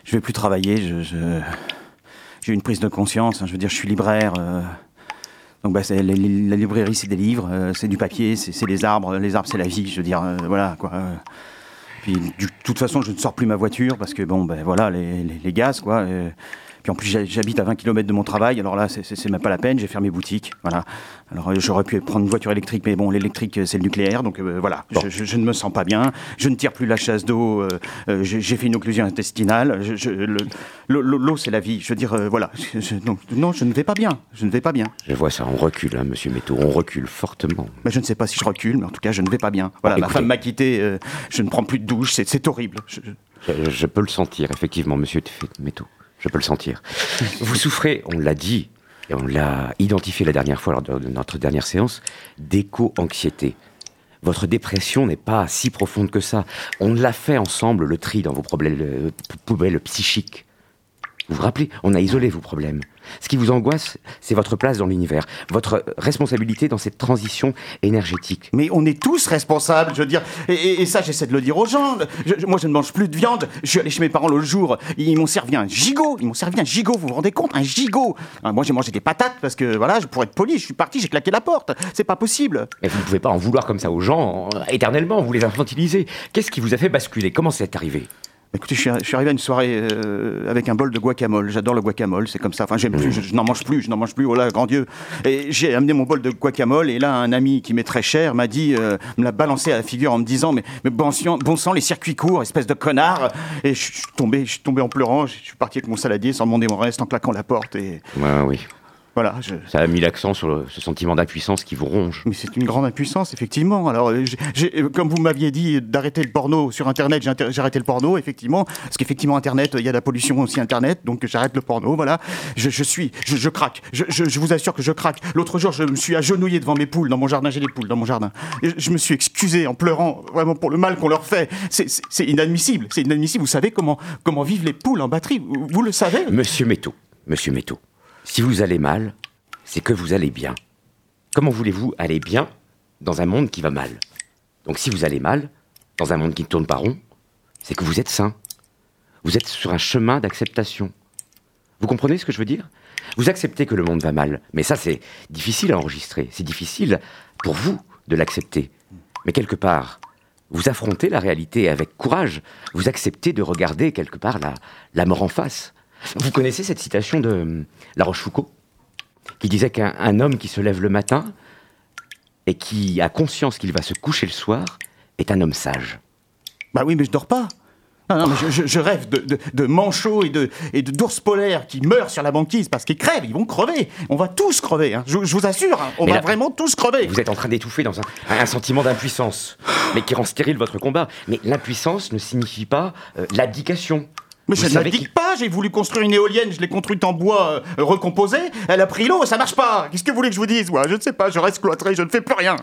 je vais plus travailler. Je, j'ai une prise de conscience. Hein. Je veux dire, je suis libraire. Euh, donc bah, la librairie, c'est des livres, euh, c'est du papier, c'est des arbres. Les arbres, c'est la vie. Je veux dire, euh, voilà quoi. Puis de toute façon, je ne sors plus ma voiture parce que bon, ben voilà, les, les, gaz quoi. Euh, Puis en plus, j'habite à 20 km de mon travail, alors là, c'est même pas la peine, j'ai fermé boutique. Voilà. Alors euh, j'aurais pu prendre une voiture électrique, mais bon, l'électrique, c'est le nucléaire, donc euh, voilà, je, ne me sens pas bien. Je ne tire plus la chasse d'eau, euh, j'ai fait une occlusion intestinale. L'eau, c'est la vie. Je veux dire, voilà. non, je ne vais pas bien. Je ne vais pas bien. Je vois ça, on recule, hein, monsieur Métaux, on recule fortement. Mais je ne sais pas si je recule, mais en tout cas, je ne vais pas bien. Voilà, ma femme m'a quitté, je ne prends plus de douche, c'est horrible. Je, peux le sentir, effectivement, monsieur Métaux. Je peux le sentir. Vous souffrez, on l'a dit, et on l'a identifié la dernière fois lors de notre dernière séance, d'éco-anxiété. Votre dépression n'est pas si profonde que ça. On l'a fait ensemble, le tri dans vos problèmes, euh, poubelles psychiques. Vous vous rappelez, on a isolé vos problèmes. Ce qui vous angoisse, c'est votre place dans l'univers, votre responsabilité dans cette transition énergétique. Mais on est tous responsables, je veux dire. Et, ça, j'essaie de le dire aux gens. moi, je ne mange plus de viande. Je suis allé chez mes parents l'autre jour. Ils m'ont servi un gigot. Ils m'ont servi un gigot. Vous vous rendez compte? Un gigot. Moi, j'ai mangé des patates parce que, voilà, pour être poli, je suis parti, j'ai claqué la porte. C'est pas possible. Mais vous ne pouvez pas en vouloir comme ça aux gens, euh, éternellement. Vous les infantilisez. Qu'est-ce qui vous a fait basculer? Comment c'est arrivé? Écoutez, je suis, arrivé à une soirée euh, avec un bol de guacamole. J'adore le guacamole, c'est comme ça. Enfin, j'aime plus, je, n'en mange plus, je n'en mange plus. Oh là, grand Dieu. Et j'ai amené mon bol de guacamole et là, un ami qui m'est très cher m'a dit, euh, me l'a balancé à la figure en me disant, mais, bon, sang, les circuits courts, espèce de connard. Et je suis tombé, je suis tombé en pleurant. Je suis parti avec mon saladier sans demander mon reste, en claquant la porte. Et... Ouais, oui. Voilà, Ça a mis l'accent sur ce sentiment d'impuissance qui vous ronge. Mais c'est une grande impuissance, effectivement. Alors, euh, euh, comme vous m'aviez dit d'arrêter le porno sur Internet, j'ai arrêté le porno, effectivement. Parce qu'effectivement, Internet, il y a de la pollution aussi Internet, donc j'arrête le porno, voilà. Je, suis, je, craque. Je, vous assure que je craque. L'autre jour, je me suis agenouillé devant mes poules dans mon jardin. J'ai des poules dans mon jardin. je me suis excusé en pleurant, vraiment pour le mal qu'on leur fait. C'est inadmissible. C'est inadmissible. Vous savez comment, comment vivent les poules en batterie? Vous, vous le savez? Monsieur Métaux, Monsieur Métaux. Si vous allez mal, c'est que vous allez bien. Comment voulez-vous aller bien dans un monde qui va mal? Donc si vous allez mal, dans un monde qui ne tourne pas rond, c'est que vous êtes sain. Vous êtes sur un chemin d'acceptation. Vous comprenez ce que je veux dire? Vous acceptez que le monde va mal, mais ça c'est difficile à enregistrer, c'est difficile pour vous de l'accepter. Mais quelque part, vous affrontez la réalité avec courage, vous acceptez de regarder quelque part la, la mort en face. Vous connaissez cette citation de euh, La Rochefoucauld qui disait qu'un homme qui se lève le matin et qui a conscience qu'il va se coucher le soir est un homme sage. Bah oui, mais je dors pas. Non, mais je, rêve de, manchots et de et d'ours polaires qui meurent sur la banquise parce qu'ils crèvent, ils vont crever. On va tous crever, hein. je, vous assure, hein. on va vraiment tous crever. Vous êtes en train d'étouffer dans un, sentiment d'impuissance, mais qui rend stérile votre combat. Mais l'impuissance ne signifie pas euh, l'abdication. Mais je ne dis pas, j'ai voulu construire une éolienne, je l'ai construite en bois euh, recomposé, elle a pris l'eau, ça marche pas. Qu'est-ce que vous voulez que je vous dise moi Je ne sais pas, je reste cloîtré, je ne fais plus rien.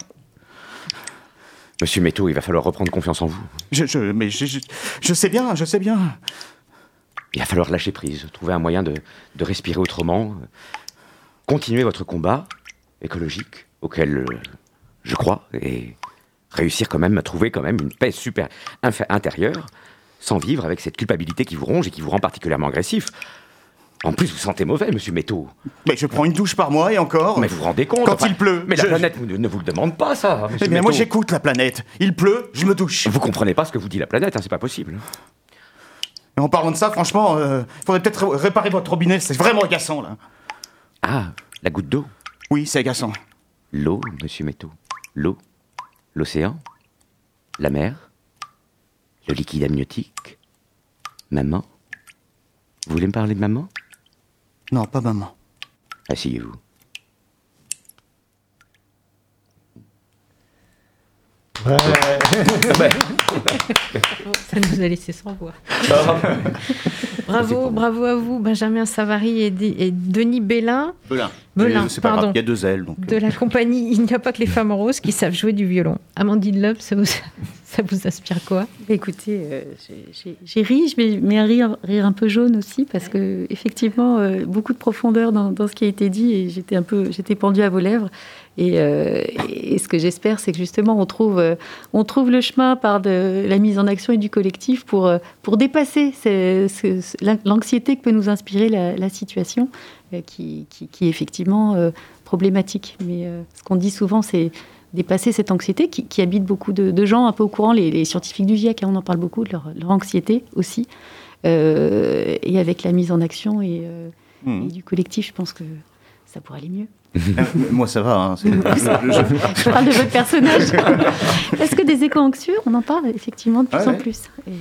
Monsieur Métaux, il va falloir reprendre confiance en vous. Je, mais je, sais bien, je sais bien. Il va falloir lâcher prise, trouver un moyen de, de respirer autrement, continuer votre combat écologique auquel euh, je crois et réussir quand même à trouver quand même une paix super intérieure sans vivre avec cette culpabilité qui vous ronge et qui vous rend particulièrement agressif. En plus, vous sentez mauvais, monsieur Métaux. Mais je prends une douche par mois et encore. Mais vous vous rendez compte Quand il pleut. Mais la planète ne vous le demande pas, ça. Monsieur mais moi, j'écoute la planète. Il pleut, je me douche. Vous comprenez pas ce que vous dit la planète, hein, c'est pas possible. Et en parlant de ça, franchement, il euh, faudrait peut-être réparer votre robinet. C'est vraiment agaçant, là. Ah, la goutte d'eau Oui, c'est agaçant. L'eau, monsieur Métaux. L'eau. L'océan. La mer. Le liquide amniotique Maman Vous voulez me parler de maman? Non, pas maman. Asseyez-vous. Ouais. Ça nous a laissé sans voix. bravo, bravo à vous, Benjamin Savary et, Denis Bellin. Belin. Belin, pardon. Il y a deux ailes. Donc. De la compagnie Il n'y a pas que les femmes roses qui savent jouer du violon. Amandine Loeb, ça vous, ça vous inspire quoi? Écoutez, euh, j'ai ri, mais un rire, rire, un peu jaune aussi, parce que effectivement, euh, beaucoup de profondeur dans, dans, ce qui a été dit, et j'étais un peu, j'étais pendue à vos lèvres. Euh, et, ce que j'espère, c'est que justement, on trouve, euh, on trouve le chemin par de, la mise en action et du collectif pour, euh, pour dépasser l'anxiété que peut nous inspirer la, situation, qui, qui, est effectivement problématique. Mais ce qu'on dit souvent, c'est dépasser cette anxiété qui, habite beaucoup de, gens un peu au courant, les, scientifiques du GIEC, hein, on en parle beaucoup de leur, leur anxiété aussi. et avec la mise en action et, hmm. et, du collectif, je pense que ça pourrait aller mieux. Moi, ça va. Hein, je, parle de votre personnage. Est-ce que des éco-anxieux, on en parle effectivement de plus en plus. Et,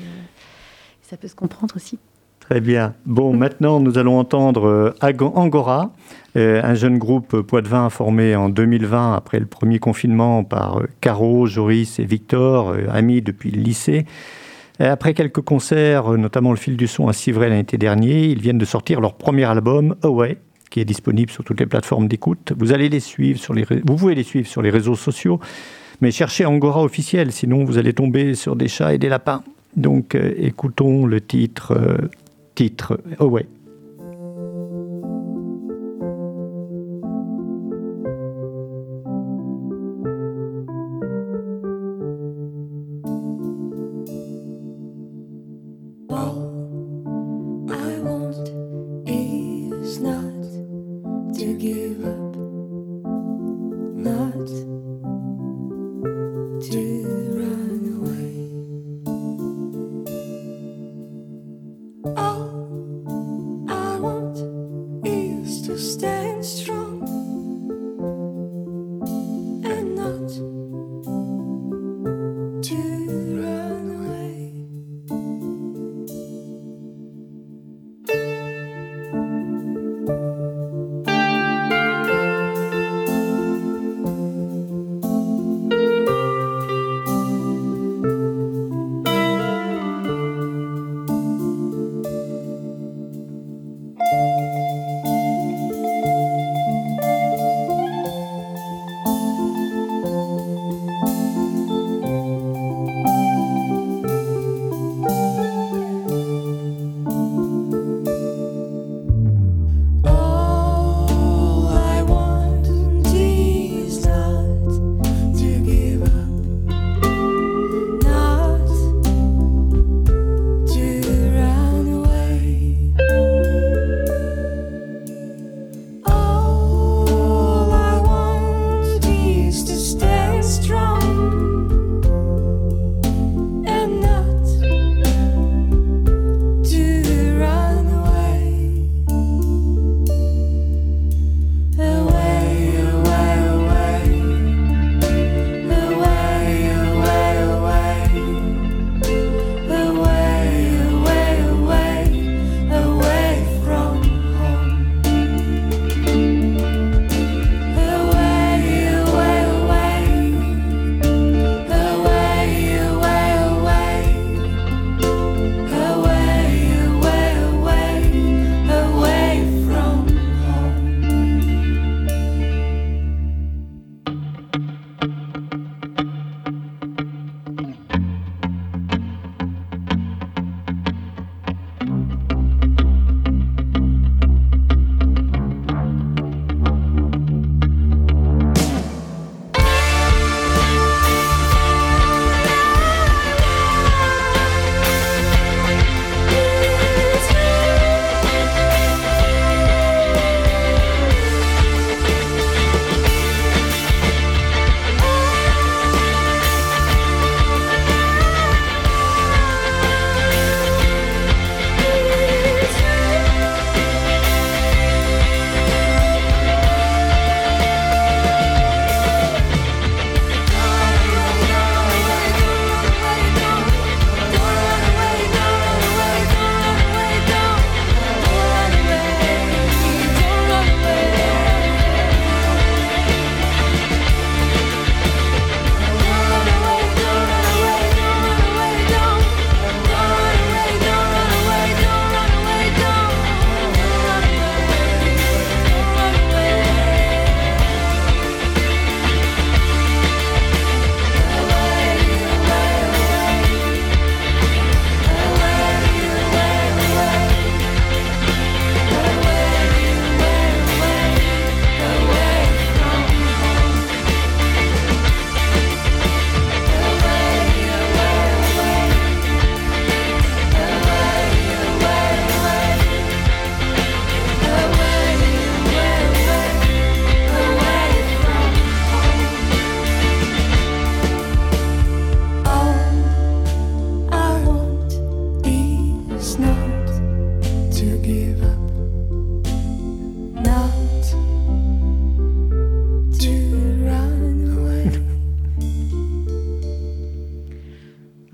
ça peut se comprendre aussi. Très bien. Bon, maintenant, nous allons entendre euh, Angora, euh, un jeune groupe poitevin formé en 2020 après le premier confinement par euh, Caro, Joris et Victor, amis depuis le lycée. Après quelques concerts, notamment le fil du son à Civray l'année dernier, ils viennent de sortir leur premier album, Away, qui est disponible sur toutes les plateformes d'écoute. Vous allez les suivre sur les, vous pouvez les suivre sur les réseaux sociaux, mais cherchez Angora officiel, sinon vous allez tomber sur des chats et des lapins. Donc écoutons le titre titre Away.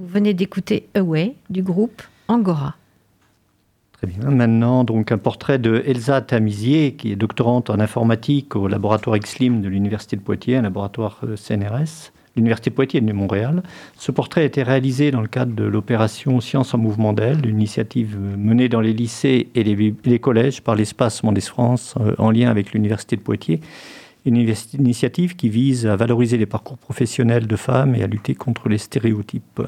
Venez d'écouter Away du groupe Angora. Très bien. Maintenant, donc, un portrait de Elsa Tamizier, qui est doctorante en informatique au laboratoire XLIM de l'Université de Poitiers, un laboratoire euh, CNRS, l'Université de Poitiers de Montréal. Ce portrait a été réalisé dans le cadre de l'opération Science en mouvement d'elle, une initiative euh, menée dans les lycées et les, les collèges par l'espace Mondes France euh, en lien avec l'Université de Poitiers. Une initiative qui vise à valoriser les parcours professionnels de femmes et à lutter contre les stéréotypes.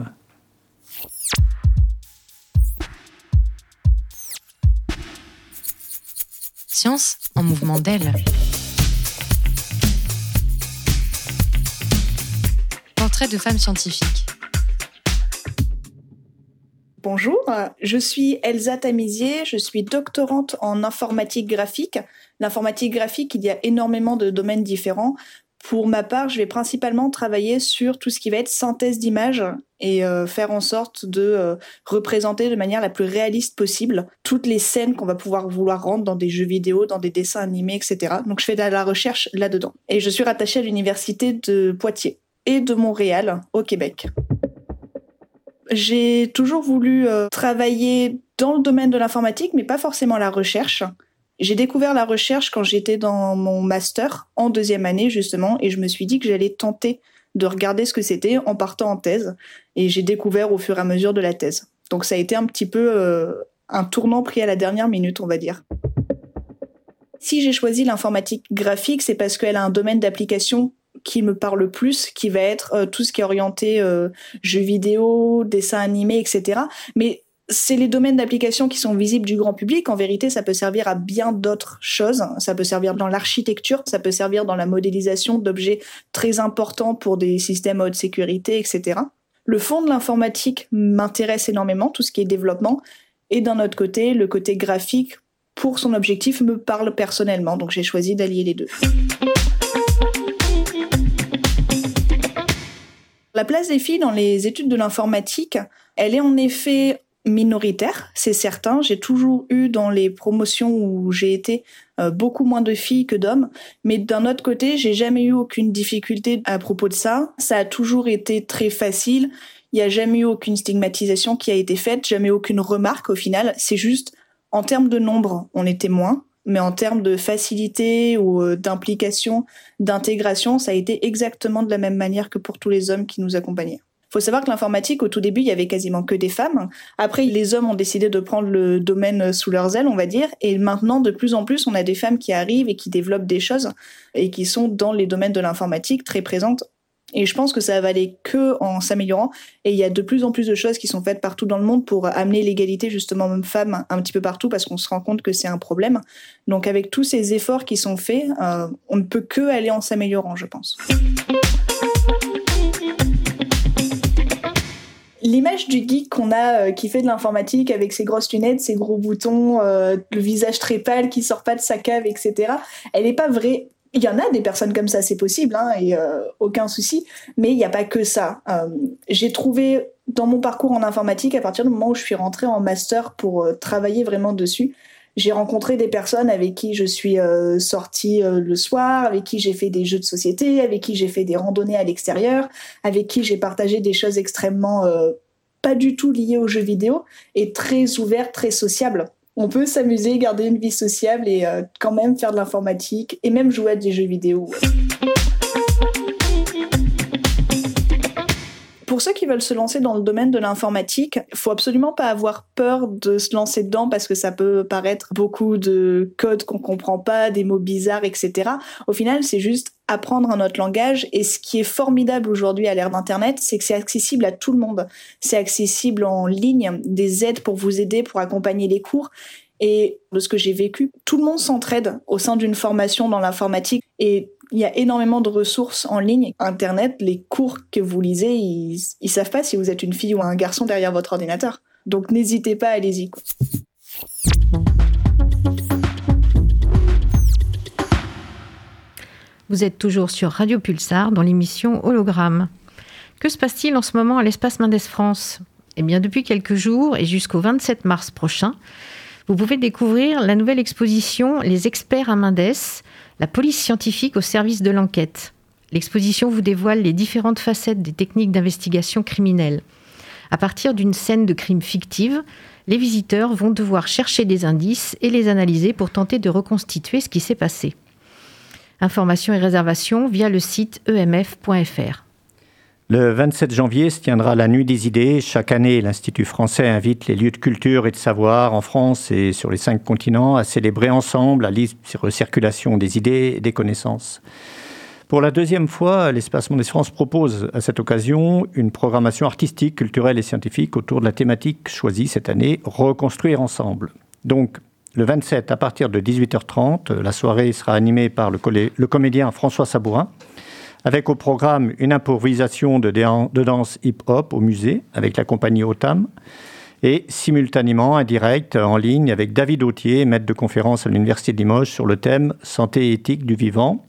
Science en mouvement d'aile. Portrait de femmes scientifiques. Bonjour, je suis Elsa Tamizier, je suis doctorante en informatique graphique. L'informatique graphique, il y a énormément de domaines différents. Pour ma part, je vais principalement travailler sur tout ce qui va être synthèse d'images et euh, faire en sorte de euh, représenter de manière la plus réaliste possible toutes les scènes qu'on va pouvoir vouloir rendre dans des jeux vidéo, dans des dessins animés, etc. Donc je fais de la recherche là-dedans. Et je suis rattachée à l'université de Poitiers et de Montréal au Québec. J'ai toujours voulu euh, travailler dans le domaine de l'informatique, mais pas forcément la recherche. J'ai découvert la recherche quand j'étais dans mon master en deuxième année justement et je me suis dit que j'allais tenter de regarder ce que c'était en partant en thèse et j'ai découvert au fur et à mesure de la thèse. Donc ça a été un petit peu euh, un tournant pris à la dernière minute, on va dire. Si j'ai choisi l'informatique graphique, c'est parce qu'elle a un domaine d'application qui me parle plus, qui va être euh, tout ce qui est orienté euh, jeux vidéo, dessins animés, etc. Mais c'est les domaines d'application qui sont visibles du grand public. En vérité, ça peut servir à bien d'autres choses. Ça peut servir dans l'architecture, ça peut servir dans la modélisation d'objets très importants pour des systèmes haute sécurité, etc. Le fond de l'informatique m'intéresse énormément, tout ce qui est développement. Et d'un autre côté, le côté graphique, pour son objectif, me parle personnellement. Donc j'ai choisi d'allier les deux. La place des filles dans les études de l'informatique, elle est en effet minoritaire, c'est certain. J'ai toujours eu dans les promotions où j'ai été euh, beaucoup moins de filles que d'hommes, mais d'un autre côté, j'ai jamais eu aucune difficulté à propos de ça. Ça a toujours été très facile. Il n'y a jamais eu aucune stigmatisation qui a été faite, jamais aucune remarque au final. C'est juste en termes de nombre, on était moins, mais en termes de facilité ou euh, d'implication, d'intégration, ça a été exactement de la même manière que pour tous les hommes qui nous accompagnaient faut savoir que l'informatique, au tout début, il y avait quasiment que des femmes. Après, les hommes ont décidé de prendre le domaine sous leurs ailes, on va dire. Et maintenant, de plus en plus, on a des femmes qui arrivent et qui développent des choses et qui sont dans les domaines de l'informatique très présentes. Et je pense que ça va aller que en s'améliorant. Et il y a de plus en plus de choses qui sont faites partout dans le monde pour amener l'égalité justement même femmes un petit peu partout parce qu'on se rend compte que c'est un problème. Donc avec tous ces efforts qui sont faits, euh, on ne peut que aller en s'améliorant, je pense. L'image du geek qu'on a euh, qui fait de l'informatique avec ses grosses lunettes, ses gros boutons, euh, le visage très pâle qui sort pas de sa cave, etc. Elle n'est pas vraie. Il y en a des personnes comme ça, c'est possible, hein, et euh, aucun souci. Mais il n'y a pas que ça. J'ai trouvé dans mon parcours en informatique, à partir du moment où je suis rentrée en master pour travailler vraiment dessus, j'ai rencontré des personnes avec qui je suis sortie le soir, avec qui j'ai fait des jeux de société, avec qui j'ai fait des randonnées à l'extérieur, avec qui j'ai partagé des choses extrêmement pas du tout lié aux jeux vidéo et très ouvert, très sociable. On peut s'amuser, garder une vie sociable et euh, quand même faire de l'informatique et même jouer à des jeux vidéo. Pour ceux qui veulent se lancer dans le domaine de l'informatique, il faut absolument pas avoir peur de se lancer dedans parce que ça peut paraître beaucoup de codes qu'on comprend pas, des mots bizarres, etc. Au final, c'est juste apprendre un autre langage. Et ce qui est formidable aujourd'hui à l'ère d'Internet, c'est que c'est accessible à tout le monde. C'est accessible en ligne, des aides pour vous aider, pour accompagner les cours. Et de ce que j'ai vécu, tout le monde s'entraide au sein d'une formation dans l'informatique. Et il y a énormément de ressources en ligne. Internet, les cours que vous lisez, ils, ils savent pas si vous êtes une fille ou un garçon derrière votre ordinateur. Donc n'hésitez pas, allez-y. Vous êtes toujours sur Radio Pulsar dans l'émission Hologramme. Que se passe-t-il en ce moment à l'espace Mendes France? Eh bien, depuis quelques jours et jusqu'au 27 mars prochain, vous pouvez découvrir la nouvelle exposition Les experts à Mendes, la police scientifique au service de l'enquête. L'exposition vous dévoile les différentes facettes des techniques d'investigation criminelle. À partir d'une scène de crime fictive, les visiteurs vont devoir chercher des indices et les analyser pour tenter de reconstituer ce qui s'est passé. Informations et réservations via le site emf.fr. Le 27 janvier se tiendra la Nuit des idées. Chaque année, l'Institut français invite les lieux de culture et de savoir en France et sur les cinq continents à célébrer ensemble la libre circulation des idées et des connaissances. Pour la deuxième fois, l'Espace Mondes France propose à cette occasion une programmation artistique, culturelle et scientifique autour de la thématique choisie cette année, Reconstruire ensemble. Donc, le 27, à partir de 18h30, la soirée sera animée par le, le comédien François Sabourin avec au programme une improvisation de, danse hip-hop au musée avec la compagnie OTAM et simultanément un direct en ligne avec David Autier, maître de conférence à l'Université de Limoges sur le thème Santé et éthique du vivant.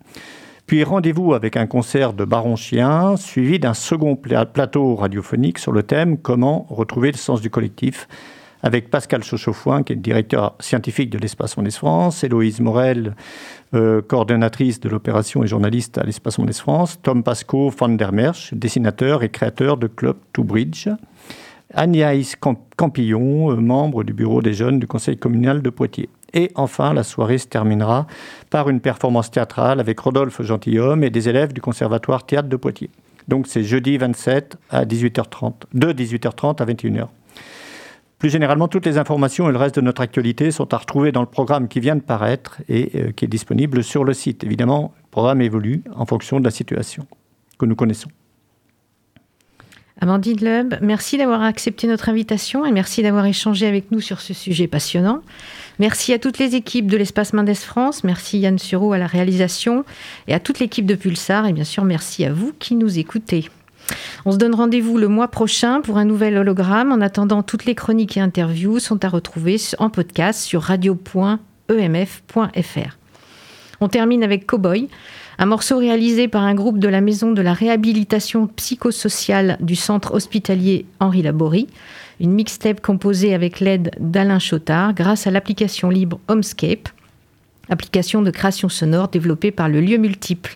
Puis rendez-vous avec un concert de Baron Chien, suivi d'un second plateau radiophonique sur le thème Comment retrouver le sens du collectif avec Pascal Chauchaufoin, qui est directeur scientifique de l'Espace Mondes France, Héloïse Morel, euh, coordonnatrice de l'opération et journaliste à l'Espace Mondes France, Tom Pasco van der Merch, dessinateur et créateur de Club to Bridge, Agnès Campillon, euh, membre du bureau des jeunes du Conseil communal de Poitiers. Et enfin, la soirée se terminera par une performance théâtrale avec Rodolphe Gentilhomme et des élèves du Conservatoire Théâtre de Poitiers. Donc c'est jeudi 27 à 18h30, de 18h30 à 21h. Plus généralement, toutes les informations et le reste de notre actualité sont à retrouver dans le programme qui vient de paraître et euh, qui est disponible sur le site. Évidemment, le programme évolue en fonction de la situation que nous connaissons. Amandine Leub, merci d'avoir accepté notre invitation et merci d'avoir échangé avec nous sur ce sujet passionnant. Merci à toutes les équipes de l'Espace Mendes France, merci Yann Sureau à la réalisation et à toute l'équipe de Pulsar et bien sûr merci à vous qui nous écoutez. On se donne rendez-vous le mois prochain pour un nouvel hologramme. En attendant, toutes les chroniques et interviews sont à retrouver en podcast sur radio.emf.fr. On termine avec Cowboy, un morceau réalisé par un groupe de la Maison de la réhabilitation psychosociale du centre hospitalier Henri Laborie, une mixtape composée avec l'aide d'Alain Chotard grâce à l'application libre Homescape, application de création sonore développée par le lieu multiple.